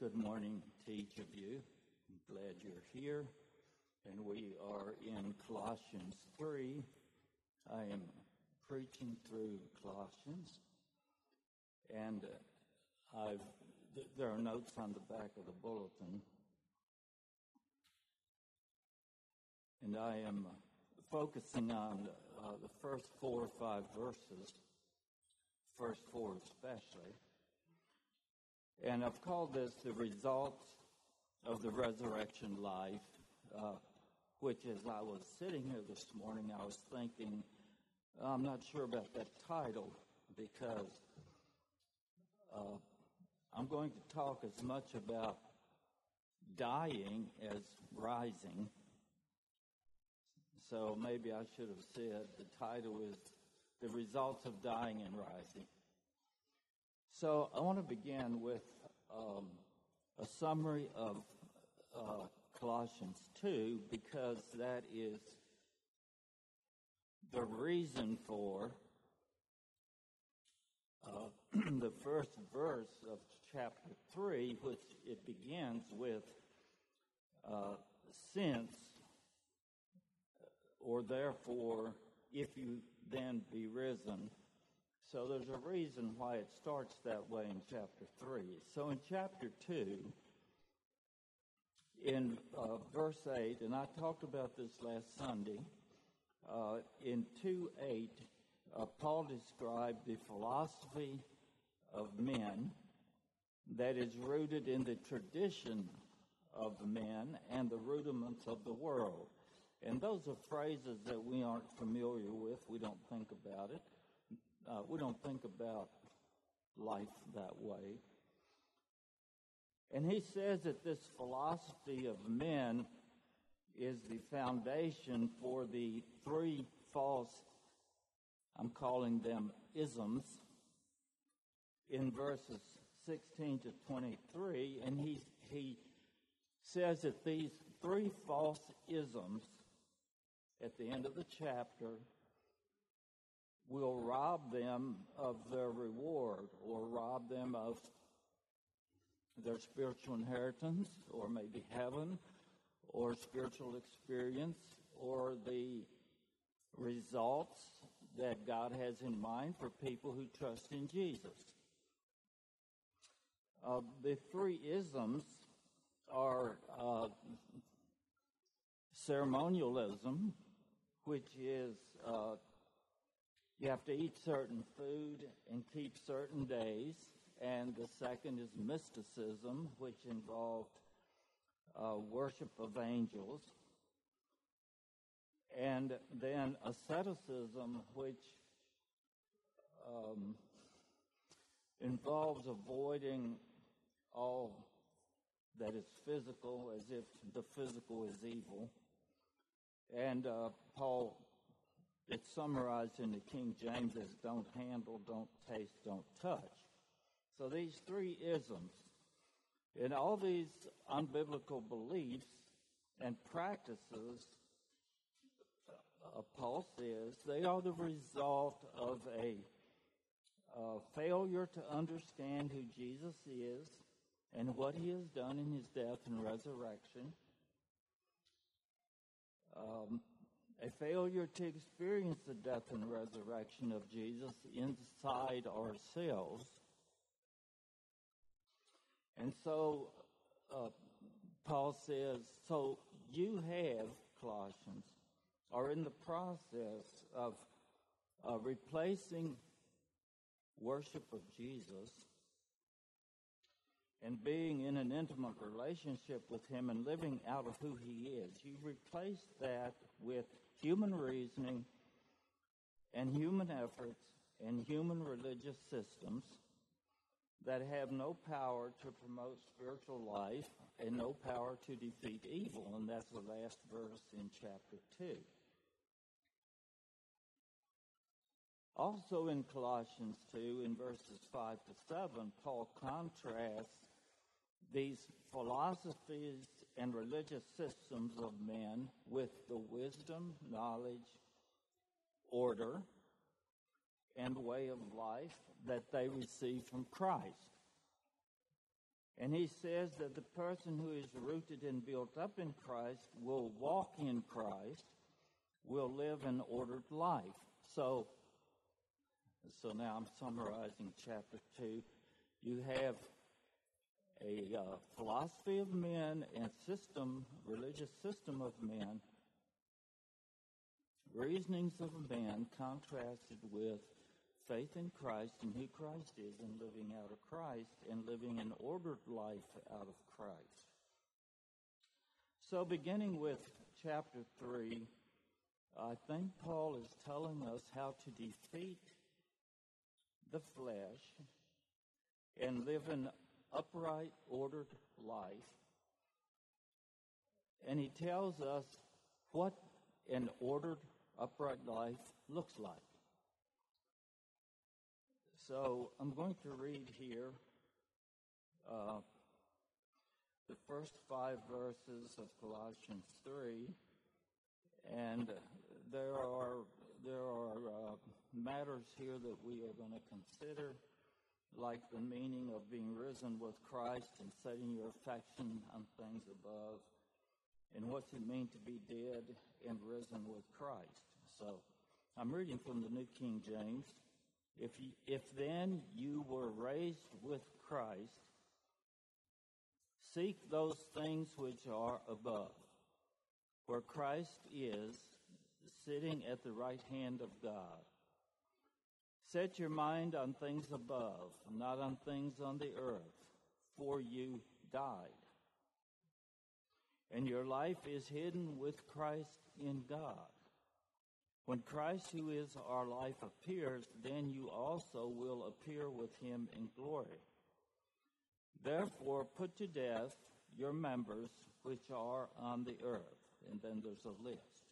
Good morning to each of you. I'm glad you're here. And we are in Colossians 3. I am preaching through Colossians. And uh, I've, th- there are notes on the back of the bulletin. And I am focusing on uh, the first four or five verses, first four especially. And I've called this the results of the resurrection life, uh, which as I was sitting here this morning, I was thinking, I'm not sure about that title because uh, I'm going to talk as much about dying as rising. So maybe I should have said the title is The Results of Dying and Rising. So I want to begin with um, a summary of uh, Colossians 2 because that is the reason for uh, the first verse of chapter 3, which it begins with uh, since or therefore if you then be risen so there's a reason why it starts that way in chapter 3. So in chapter 2, in uh, verse 8, and I talked about this last Sunday, uh, in 2 8, uh, Paul described the philosophy of men that is rooted in the tradition of men and the rudiments of the world. And those are phrases that we aren't familiar with. We don't think about it. Uh, we don't think about life that way. And he says that this philosophy of men is the foundation for the three false, I'm calling them isms, in verses 16 to 23. And he, he says that these three false isms at the end of the chapter will rob them of their reward or rob them of their spiritual inheritance or maybe heaven or spiritual experience or the results that God has in mind for people who trust in Jesus. Uh, the three isms are uh, ceremonialism, which is uh, you have to eat certain food and keep certain days. And the second is mysticism, which involved uh, worship of angels. And then asceticism, which um, involves avoiding all that is physical as if the physical is evil. And uh, Paul it's summarized in the King James as don't handle, don't taste, don't touch. So these three isms, and all these unbiblical beliefs and practices, uh, Paul says, they are the result of a uh, failure to understand who Jesus is and what he has done in his death and resurrection. Um, a failure to experience the death and resurrection of Jesus inside ourselves. And so uh, Paul says, so you have, Colossians, are in the process of uh, replacing worship of Jesus and being in an intimate relationship with Him and living out of who He is. You replace that with human reasoning and human efforts and human religious systems that have no power to promote spiritual life and no power to defeat evil. And that's the last verse in chapter 2. Also in Colossians 2, in verses 5 to 7, Paul contrasts these philosophies and religious systems of men with the wisdom, knowledge, order, and way of life that they receive from Christ. And he says that the person who is rooted and built up in Christ will walk in Christ, will live an ordered life. So, so now I'm summarizing chapter 2. You have a uh, philosophy of men and system, religious system of men, reasonings of man contrasted with faith in Christ and who Christ is and living out of Christ and living an ordered life out of Christ. So, beginning with chapter 3, I think Paul is telling us how to defeat the flesh and live an upright, ordered life. And he tells us what an ordered, upright life looks like. So I'm going to read here uh, the first five verses of Colossians 3, and there are there are uh, matters here that we are going to consider, like the meaning of being risen with Christ and setting your affection on things above, and what's it mean to be dead and risen with Christ. So I'm reading from the New King James. If, you, if then you were raised with Christ, seek those things which are above, where Christ is, sitting at the right hand of God. Set your mind on things above, not on things on the earth, for you died. And your life is hidden with Christ in God. When Christ, who is our life, appears, then you also will appear with him in glory. Therefore, put to death your members which are on the earth. And then there's a list.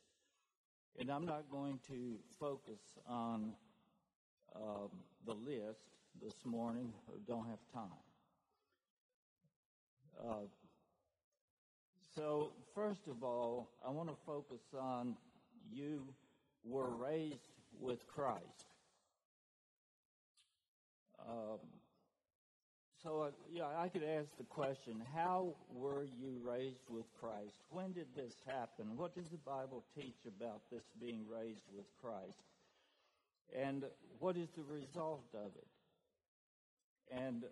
And I'm not going to focus on the list this morning. Don't have time. Uh, so, first of all, I want to focus on you were raised with Christ. Um, so, uh, yeah, I could ask the question how were you raised with Christ? When did this happen? What does the Bible teach about this being raised with Christ? And what is the result of it? And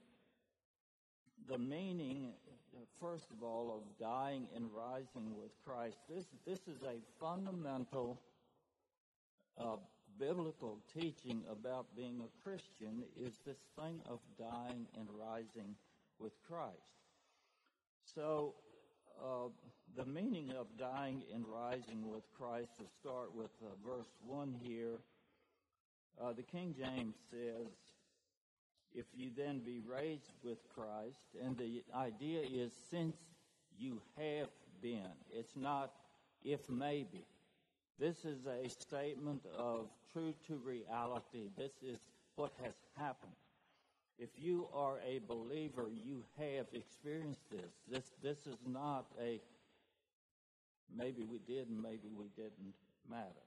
the meaning, first of all, of dying and rising with Christ. This, this is a fundamental uh, biblical teaching about being a Christian is this thing of dying and rising with Christ. So, uh, the meaning of dying and rising with Christ, to start with uh, verse 1 here, uh, the King James says, If you then be raised with Christ, and the idea is since you have been, it's not if maybe. This is a statement of true to reality. This is what has happened. If you are a believer, you have experienced this. This this is not a maybe we did and maybe we didn't matter.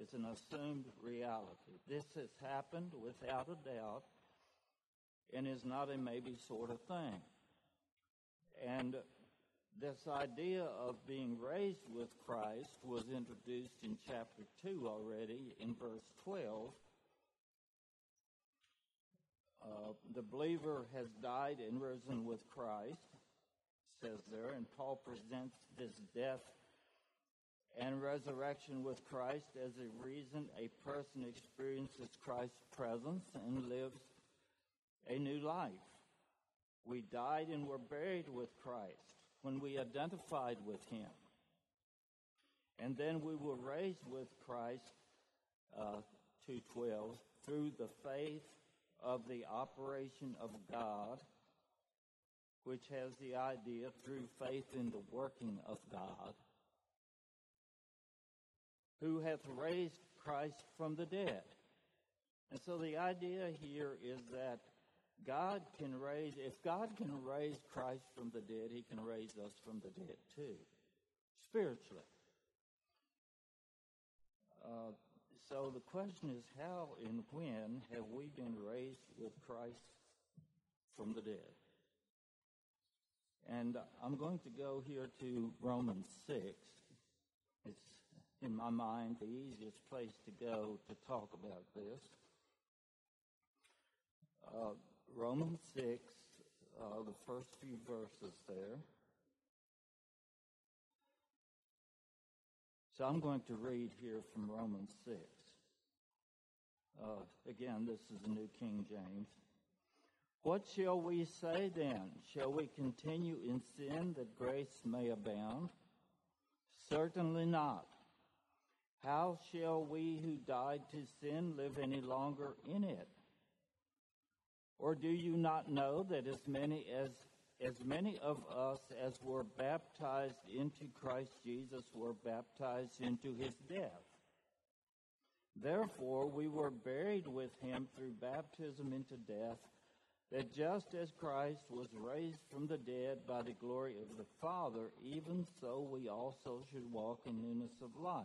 It's an assumed reality. This has happened without a doubt and is not a maybe sort of thing. And this idea of being raised with Christ was introduced in chapter 2 already in verse 12. Uh, the believer has died and risen with Christ, says there, and Paul presents this death and resurrection with Christ as a reason a person experiences Christ's presence and lives a new life. We died and were buried with Christ when we identified with him. And then we were raised with Christ, uh, 212, through the faith of the operation of God, which has the idea through faith in the working of God, who hath raised Christ from the dead. And so the idea here is that God can raise, if God can raise Christ from the dead, he can raise us from the dead too, spiritually. Uh, so the question is, how and when have we been raised with Christ from the dead? And I'm going to go here to Romans 6. It's, in my mind, the easiest place to go to talk about this. Uh, Romans 6, uh, the first few verses there. So I'm going to read here from Romans 6. Uh, again, this is the New King James. What shall we say then? Shall we continue in sin that grace may abound? Certainly not. How shall we who died to sin live any longer in it? Or do you not know that as many as as many of us as were baptized into Christ Jesus were baptized into his death? Therefore we were buried with him through baptism into death that just as Christ was raised from the dead by the glory of the Father, even so we also should walk in newness of life.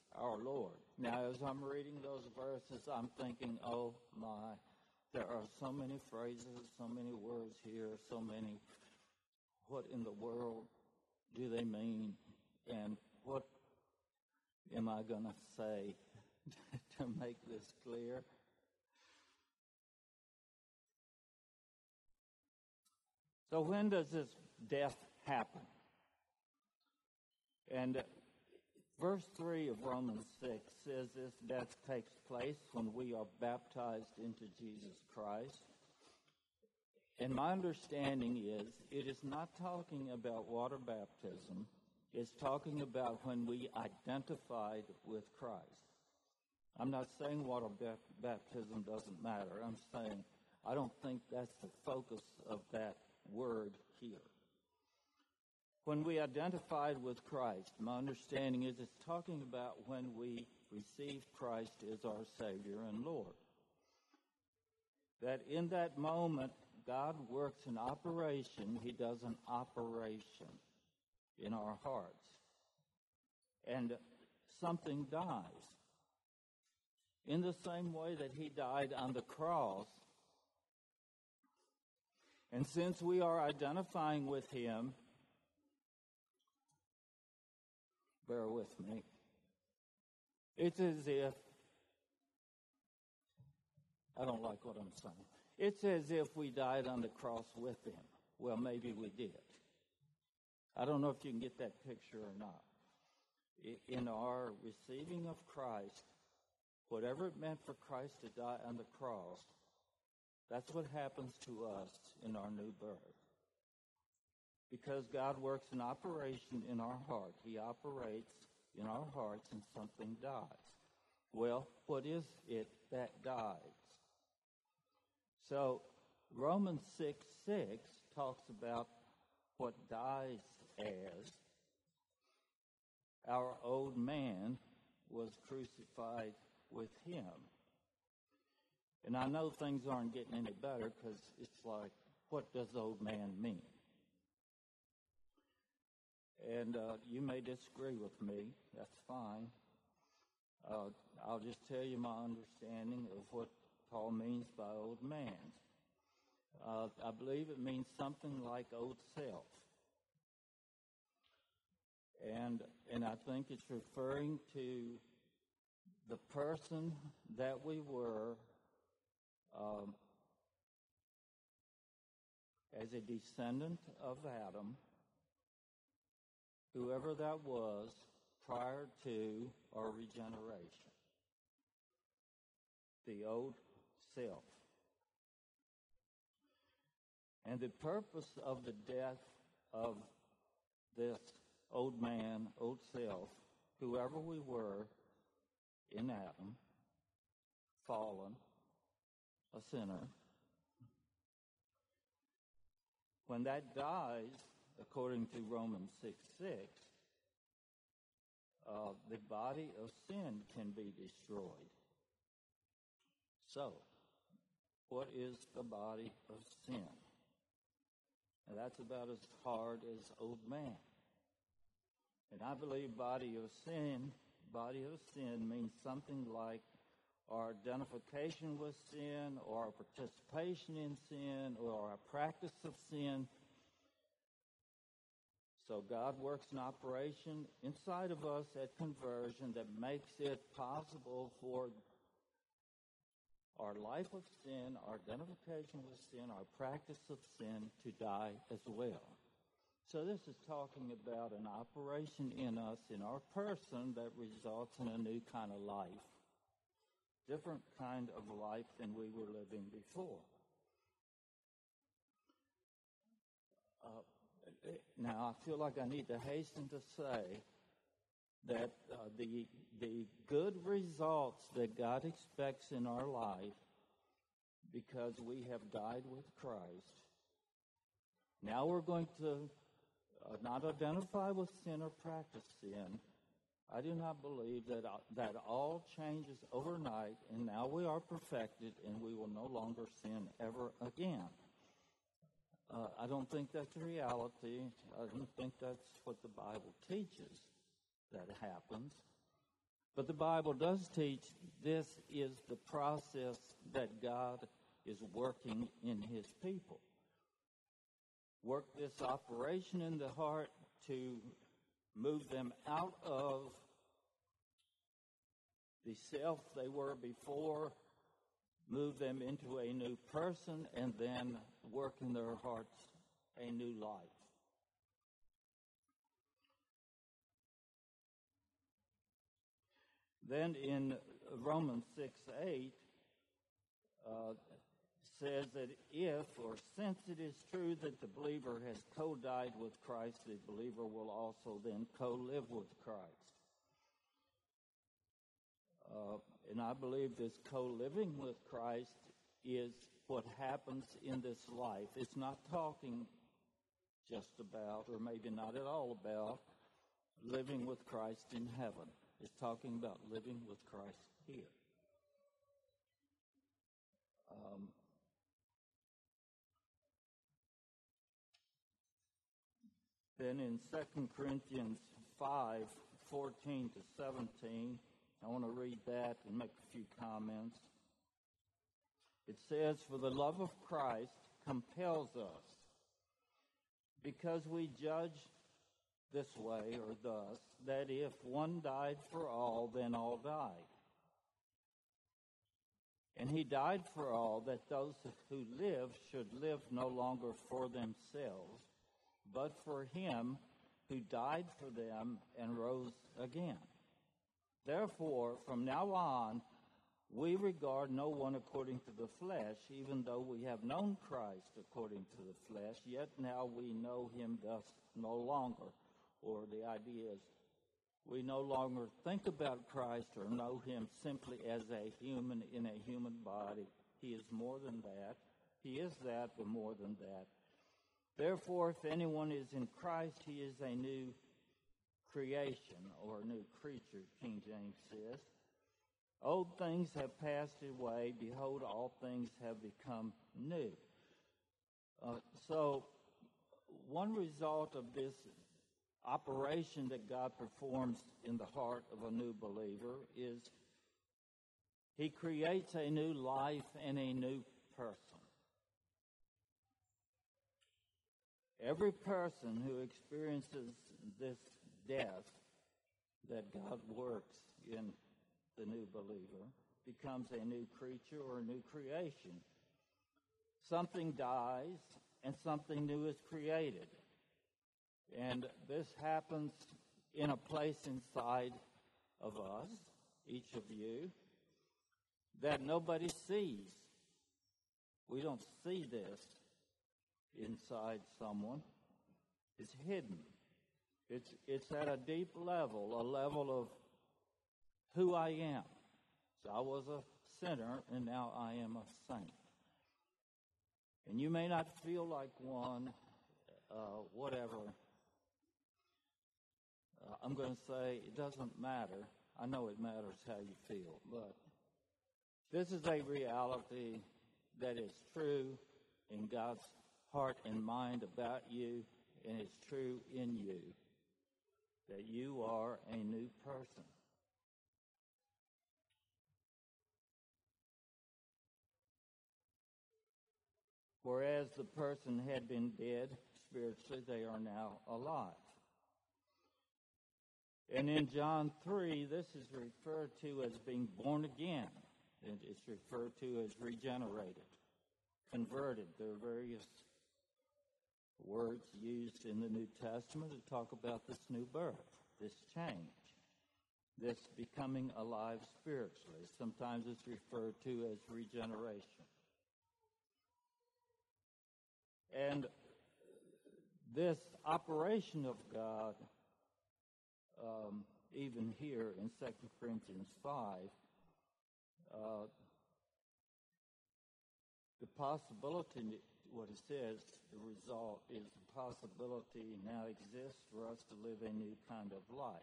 our Lord. Now, as I'm reading those verses, I'm thinking, oh my, there are so many phrases, so many words here, so many. What in the world do they mean? And what am I going to say to make this clear? So, when does this death happen? And verse 3 of Romans 6 says this death takes place when we are baptized into Jesus Christ. And my understanding is it is not talking about water baptism it's talking about when we identified with Christ. I'm not saying water baptism doesn't matter. I'm saying I don't think that's the focus of that word here. When we identified with Christ, my understanding is it's talking about when we received Christ as our Savior and Lord. That in that moment, God works an operation, He does an operation in our hearts. And something dies. In the same way that he died on the cross. And since we are identifying with him, bear with me, it's as if, I don't like what I'm saying. It's as if we died on the cross with him. Well, maybe we did. I don't know if you can get that picture or not. In our receiving of Christ, whatever it meant for Christ to die on the cross, that's what happens to us in our new birth. Because God works an operation in our heart. He operates in our hearts and something dies. Well, what is it that dies? So Romans 6 6 talks about what dies as our old man was crucified with him. And I know things aren't getting any better because it's like, what does old man mean? And uh, you may disagree with me. That's fine. Uh, I'll just tell you my understanding of what Paul means by old man. Uh, I believe it means something like old self. And, and I think it's referring to the person that we were um, as a descendant of Adam whoever that was prior to our regeneration. The old self. And the purpose of the death of this old man, old self, whoever we were in Adam, fallen, a sinner, when that dies, according to Romans 6 6, uh, the body of sin can be destroyed. So, what is the body of sin? And that's about as hard as old man. And I believe body of sin, body of sin means something like our identification with sin or our participation in sin or our practice of sin. So God works an operation inside of us at conversion that makes it possible for our life of sin, our identification with sin, our practice of sin to die as well. So this is talking about an operation in us, in our person, that results in a new kind of life. Different kind of life than we were living before. Uh, now, I feel like I need to hasten to say that uh, the, the good results that God expects in our life because we have died with Christ. Now we're going to uh, not identify with sin or practice sin. I do not believe that uh, that all changes overnight, and now we are perfected, and we will no longer sin ever again. Uh, I don't think that's reality. I don't think that's what the Bible teaches that happens. But the Bible does teach this is the process that God is working in His people. Work this operation in the heart to move them out of the self they were before, move them into a new person, and then work in their hearts a new life. Then in Romans 6 8, uh, says that if or since it is true that the believer has co died with Christ, the believer will also then co live with Christ. Uh, and I believe this co living with Christ is what happens in this life. It's not talking just about, or maybe not at all about, living with Christ in heaven It's talking about living with Christ here. Um, then in 2 Corinthians 5 14 to 17, I want to read that and make a few comments. It says, For the love of Christ compels us, because we judge this way or thus, that if one died for all, then all died. And he died for all, that those who live should live no longer for themselves, but for him who died for them and rose again. Therefore, from now on, we regard no one according to the flesh, even though we have known Christ according to the flesh, yet now we know him thus no longer or the idea is we no longer think about Christ or know him simply as a human in a human body. He is more than that. He is that, but more than that. Therefore, if anyone is in Christ, he is a new creation or a new creature, King James says. Old things have passed away. Behold, all things have become new. Uh, so, one result of this operation that God performs in the heart of a new believer is he creates a new life and a new person. Every person who experiences this death that God works in the new believer becomes a new creature or a new creation. Something dies and something new is created. And this happens in a place inside of us, each of you, that nobody sees. We don't see this inside someone. It's hidden. It's, it's at a deep level, a level of who I am. So I was a sinner, and now I am a saint. And you may not feel like one, uh, whatever. Uh, I'm going to say it doesn't matter. I know it matters how you feel, but this is a reality that is true in God's heart and mind about you, and it's true in you that you are a new person. Whereas the person had been dead spiritually, they are now alive. And in John 3, this is referred to as being born again. It's referred to as regenerated, converted. There are various words used in the New Testament to talk about this new birth, this change, this becoming alive spiritually. Sometimes it's referred to as regeneration. And this operation of God, um, even here in 2 Corinthians 5, uh, the possibility, what it says, the result is the possibility now exists for us to live a new kind of life.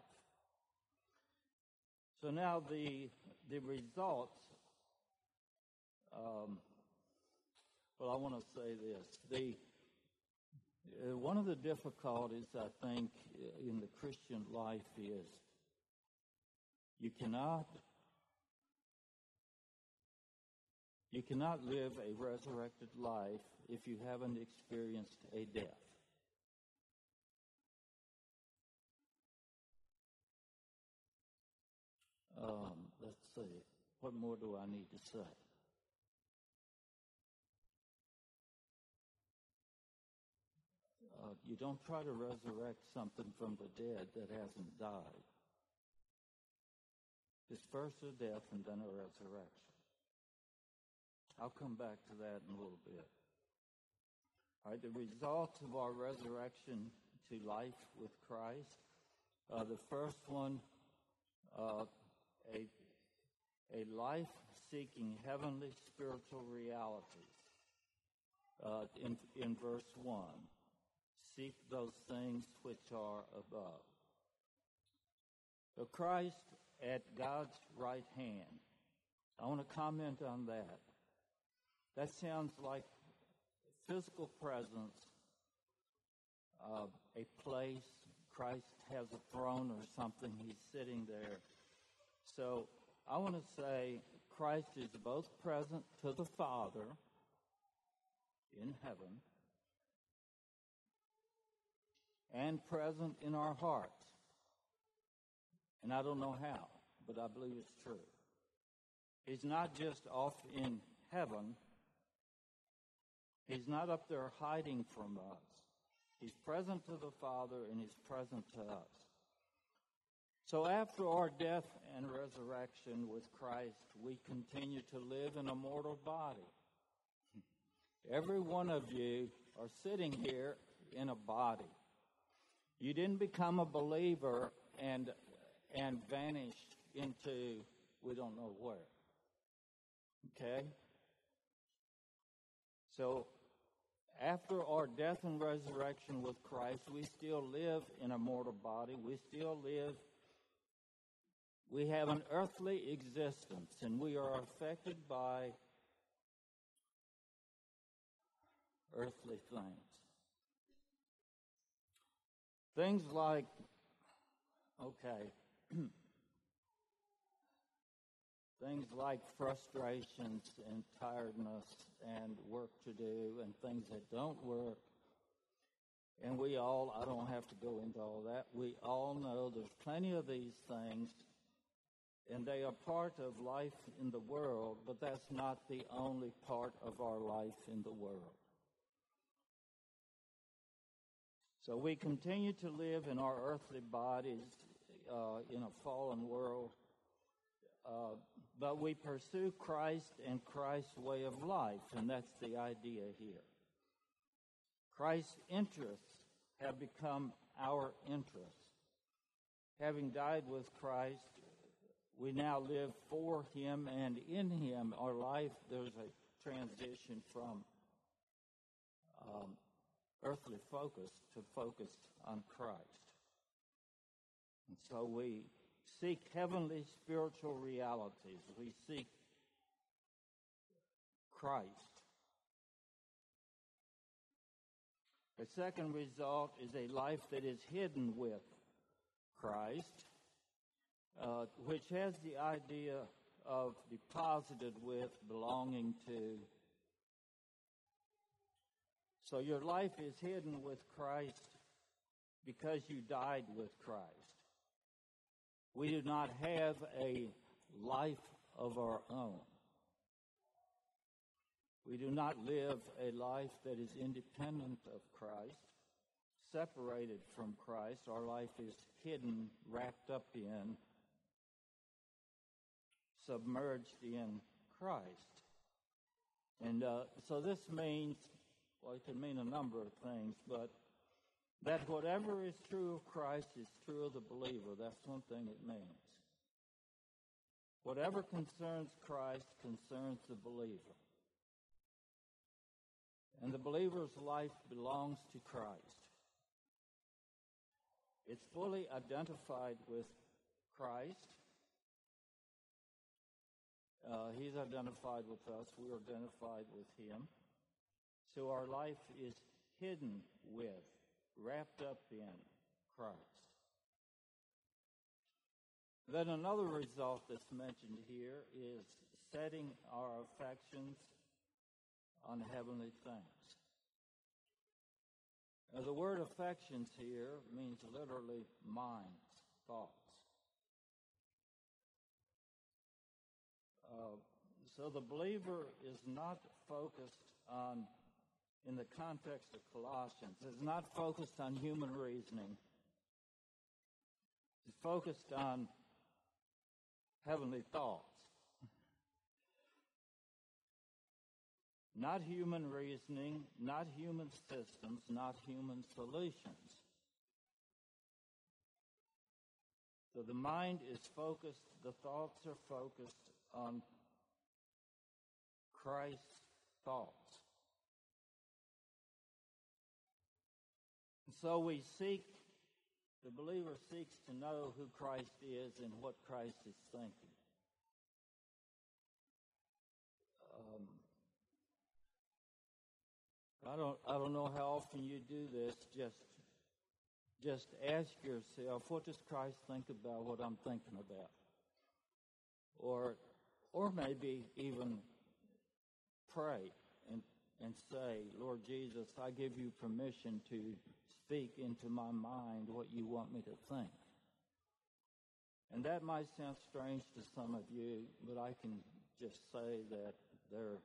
So now the the results. Um, well, I want to say this: the uh, one of the difficulties I think in the Christian life is you cannot you cannot live a resurrected life if you haven't experienced a death. Um, let's see. What more do I need to say? You don't try to resurrect something from the dead that hasn't died. It's first a death and then a resurrection. I'll come back to that in a little bit. All right, the result of our resurrection to life with Christ. Uh, the first one, uh, a, a life seeking heavenly spiritual realities. Uh, in, in verse 1, seek those things which are above. So Christ at God's right hand. I want to comment on that. That sounds like physical presence of a place. Christ has a throne or something. He's sitting there. So I want to say Christ is both present to the Father in heaven and present in our hearts. And I don't know how, but I believe it's true. He's not just off in heaven He's not up there hiding from us. He's present to the Father and He's present to us. So after our death and resurrection with Christ, we continue to live in a mortal body. Every one of you are sitting here in a body. You didn't become a believer and and vanish into we don't know where. Okay? So after our death and resurrection with Christ, we still live in a mortal body. We still live, we have an earthly existence, and we are affected by earthly things. Things like, okay, things like frustrations and tiredness and work to do and things that don't work. And we all, I don't have to go into all that, we all know there's plenty of these things and they are part of life in the world, but that's not the only part of our life in the world. So we continue to live in our earthly bodies uh, in a fallen world, uh, but we pursue Christ and Christ's way of life, and that's the idea here. Christ's interests have become our interests. Having died with Christ, we now live for Him and in Him. Our life, there's a transition from um, earthly focus to focus on Christ. And so we seek heavenly spiritual realities. We seek Christ. The second result is a life that is hidden with Christ, uh, which has the idea of deposited with, belonging to. So your life is hidden with Christ because you died with Christ. We do not have a life of our own. We do not live a life that is independent of Christ, separated from Christ. Our life is hidden, wrapped up in, submerged in Christ. And uh, so this means, well, it can mean a number of things, but that whatever is true of Christ is true of the believer. That's one thing it means. Whatever concerns Christ concerns the believer. And the believer's life belongs to Christ. It's fully identified with Christ. Uh, he's identified with us. We're identified with him. So our life is hidden with wrapped up in Christ. Then another result that's mentioned here is setting our affections on heavenly things. Now, the word affections here means literally minds, thoughts. Uh, so the believer is not focused on in the context of Colossians is not focused on human reasoning. It's focused on heavenly thoughts. Not human reasoning, not human systems, not human solutions. So the mind is focused, the thoughts are focused on Christ's thoughts. So we seek, the believer seeks to know who Christ is and what Christ is thinking. Um, I don't, I don't know how often you do this. Just, just ask yourself, what does Christ think about what I'm thinking about? Or, or maybe even pray and, and say, Lord Jesus, I give you permission to speak into my mind what you want me to think. And that might sound strange to some of you, but I can just say that there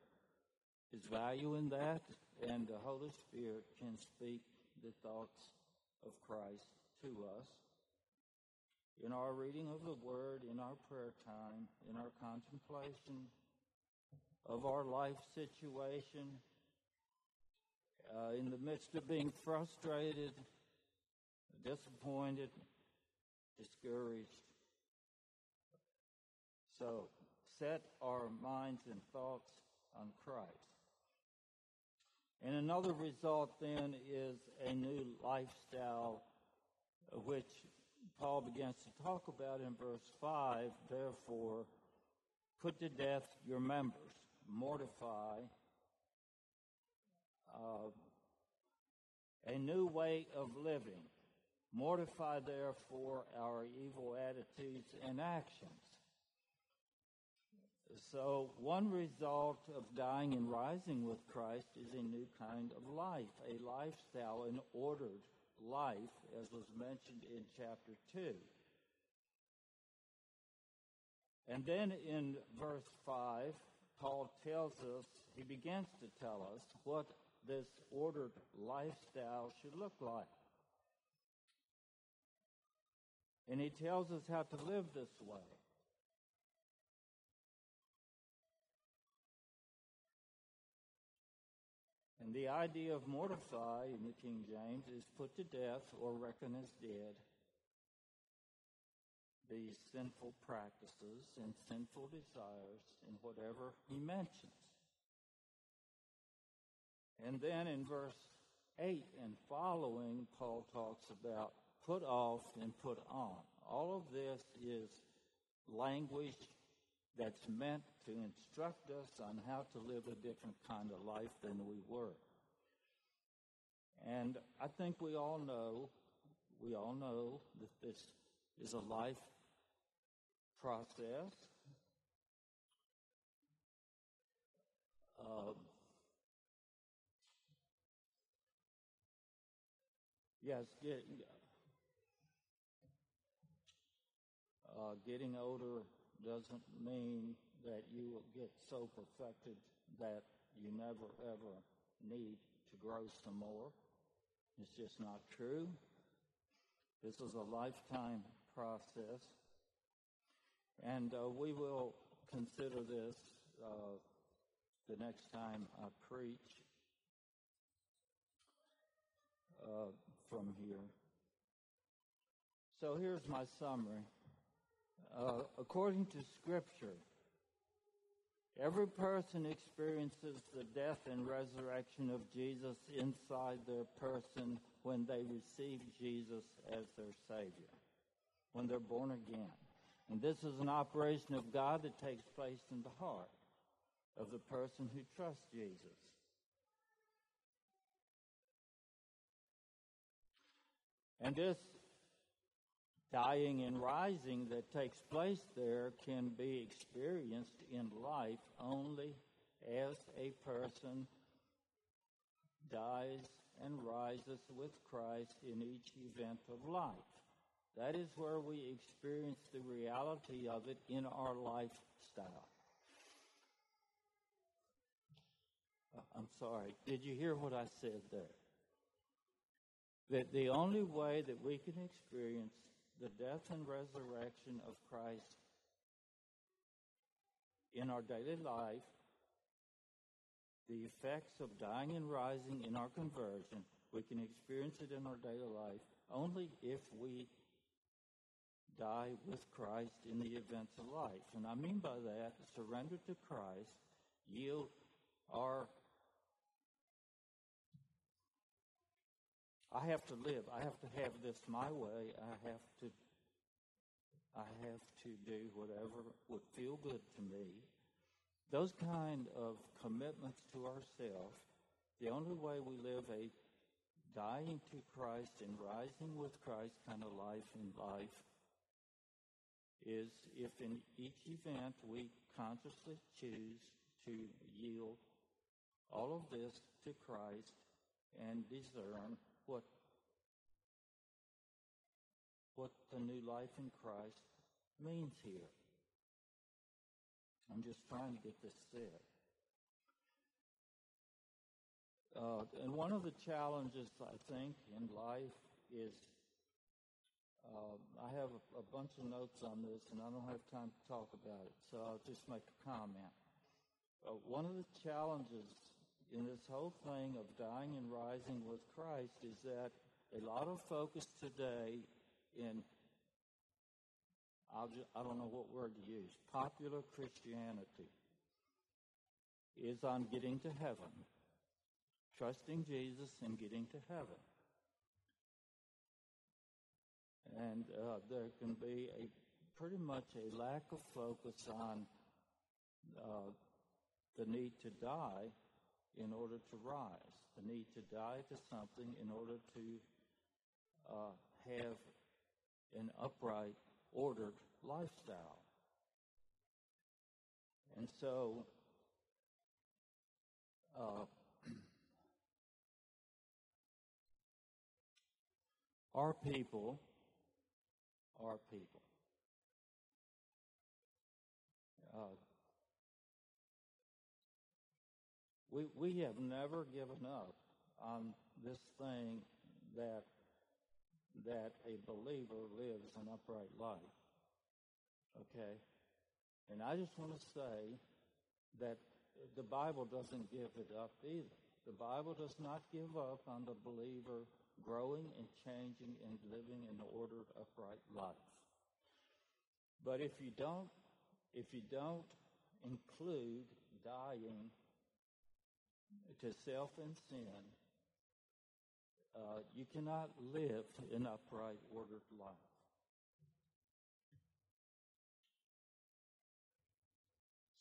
is value in that, and the Holy Spirit can speak the thoughts of Christ to us in our reading of the Word, in our prayer time, in our contemplation of our life situation, uh, in the midst of being frustrated, disappointed, discouraged. So set our minds and thoughts on Christ. And another result then is a new lifestyle, which Paul begins to talk about in verse 5. Therefore, put to death your members, mortify, uh, a new way of living. Mortify, therefore, our evil attitudes and actions. So, one result of dying and rising with Christ is a new kind of life, a lifestyle, an ordered life, as was mentioned in chapter 2. And then in verse 5, Paul tells us, he begins to tell us what this ordered lifestyle should look like. And he tells us how to live this way. And the idea of mortify in the King James is put to death or reckon as dead these sinful practices and sinful desires in whatever he mentions. And then in verse 8 and following, Paul talks about put off and put on. All of this is language that's meant to instruct us on how to live a different kind of life than we were. And I think we all know, we all know that this is a life process. Yes, get, uh, getting older doesn't mean that you will get so perfected that you never ever need to grow some more. It's just not true. This is a lifetime process. And uh, we will consider this uh, the next time I preach uh, from here. So here's my summary. Uh, according to Scripture, every person experiences the death and resurrection of Jesus inside their person when they receive Jesus as their Savior, when they're born again. And this is an operation of God that takes place in the heart of the person who trusts Jesus. And this dying and rising that takes place there can be experienced in life only as a person dies and rises with Christ in each event of life. That is where we experience the reality of it in our lifestyle. Uh, I'm sorry. Did you hear what I said there? That the only way that we can experience the death and resurrection of Christ in our daily life, the effects of dying and rising in our conversion, we can experience it in our daily life only if we die with Christ in the events of life. And I mean by that, surrender to Christ, yield our. I have to live. I have to have this my way. I have to. I have to do whatever would feel good to me. Those kind of commitments to ourselves, the only way we live a dying to Christ and rising with Christ kind of life in life is if in each event we consciously choose to yield all of this to Christ and discern what what the new life in Christ means here. I'm just trying to get this said. Uh, and one of the challenges, I think, in life is uh, I have a, a, bunch of notes on this, and I don't have time to talk about it, so I'll just make a comment. Uh, one of the challenges in this whole thing of dying and rising with Christ is that a lot of focus today in I'll just, I don't know what word to use popular Christianity is on getting to heaven, trusting Jesus and getting to heaven. And uh, there can be a pretty much a lack of focus on uh, the need to die in order to rise, the need to die to something in order to uh, have an upright, ordered lifestyle. And so, uh, our people our people. Uh, we, we have never given up on this thing that that a believer lives an upright life. Okay? And I just want to say that the Bible doesn't give it up either. The Bible does not give up on the believer growing and changing and living an ordered, upright life. But if you don't, if you don't include dying to self and sin, uh, you cannot live an upright, ordered life.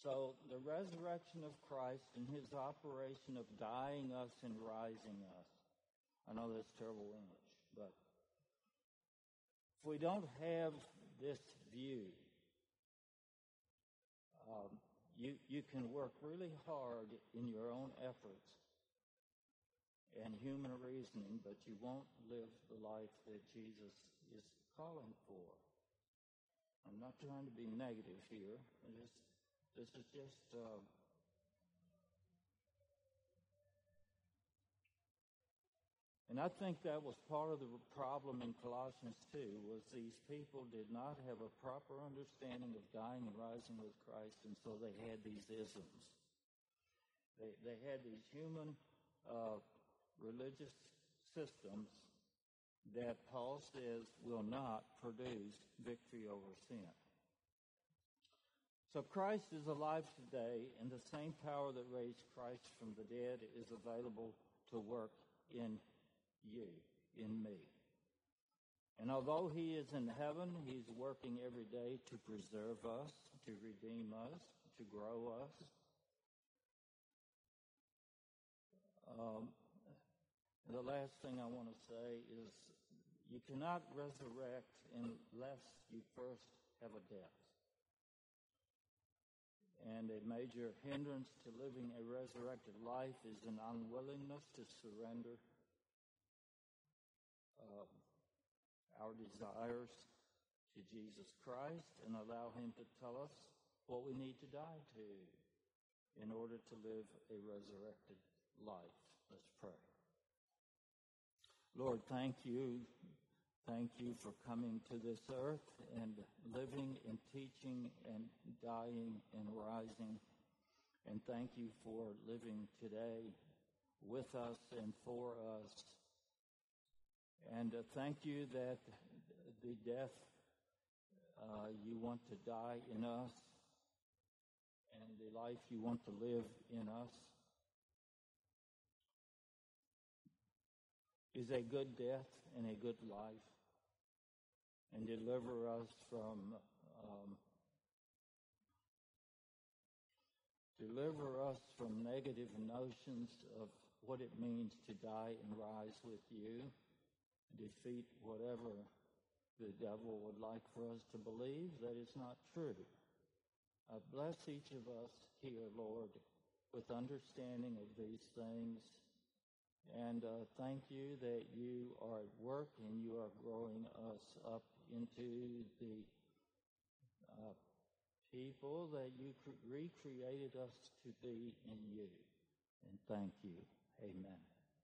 So the resurrection of Christ and his operation of dying us and rising us. I know that's terrible English, but if we don't have this view, um, you, you can work really hard in your own efforts and human reasoning, but you won't live the life that Jesus is calling for. I'm not trying to be negative here. Just this is just uh, And I think that was part of the problem in Colossians 2 was these people did not have a proper understanding of dying and rising with Christ, and so they had these isms. They, they had these human uh, religious systems that Paul says will not produce victory over sin. So Christ is alive today, and the same power that raised Christ from the dead is available to work in you, in me. And although he is in heaven, he's working every day to preserve us, to redeem us, to grow us. Um, the last thing I want to say is you cannot resurrect unless you first have a death. And a major hindrance to living a resurrected life is an unwillingness to surrender uh, our desires to Jesus Christ and allow Him to tell us what we need to die to in order to live a resurrected life. Let's pray. Lord, thank you Thank you for coming to this earth and living and teaching and dying and rising. And thank you for living today with us and for us. And uh, thank you that the death uh, you want to die in us and the life you want to live in us is a good death and a good life and deliver us from um, deliver us from negative notions of what it means to die and rise with you, defeat whatever the devil would like for us to believe that is not true. Uh, bless each of us here, Lord, with understanding of these things and uh, thank you that you are at work and you are growing us up into the uh, people that you recreated us to be in you. And thank you. Amen.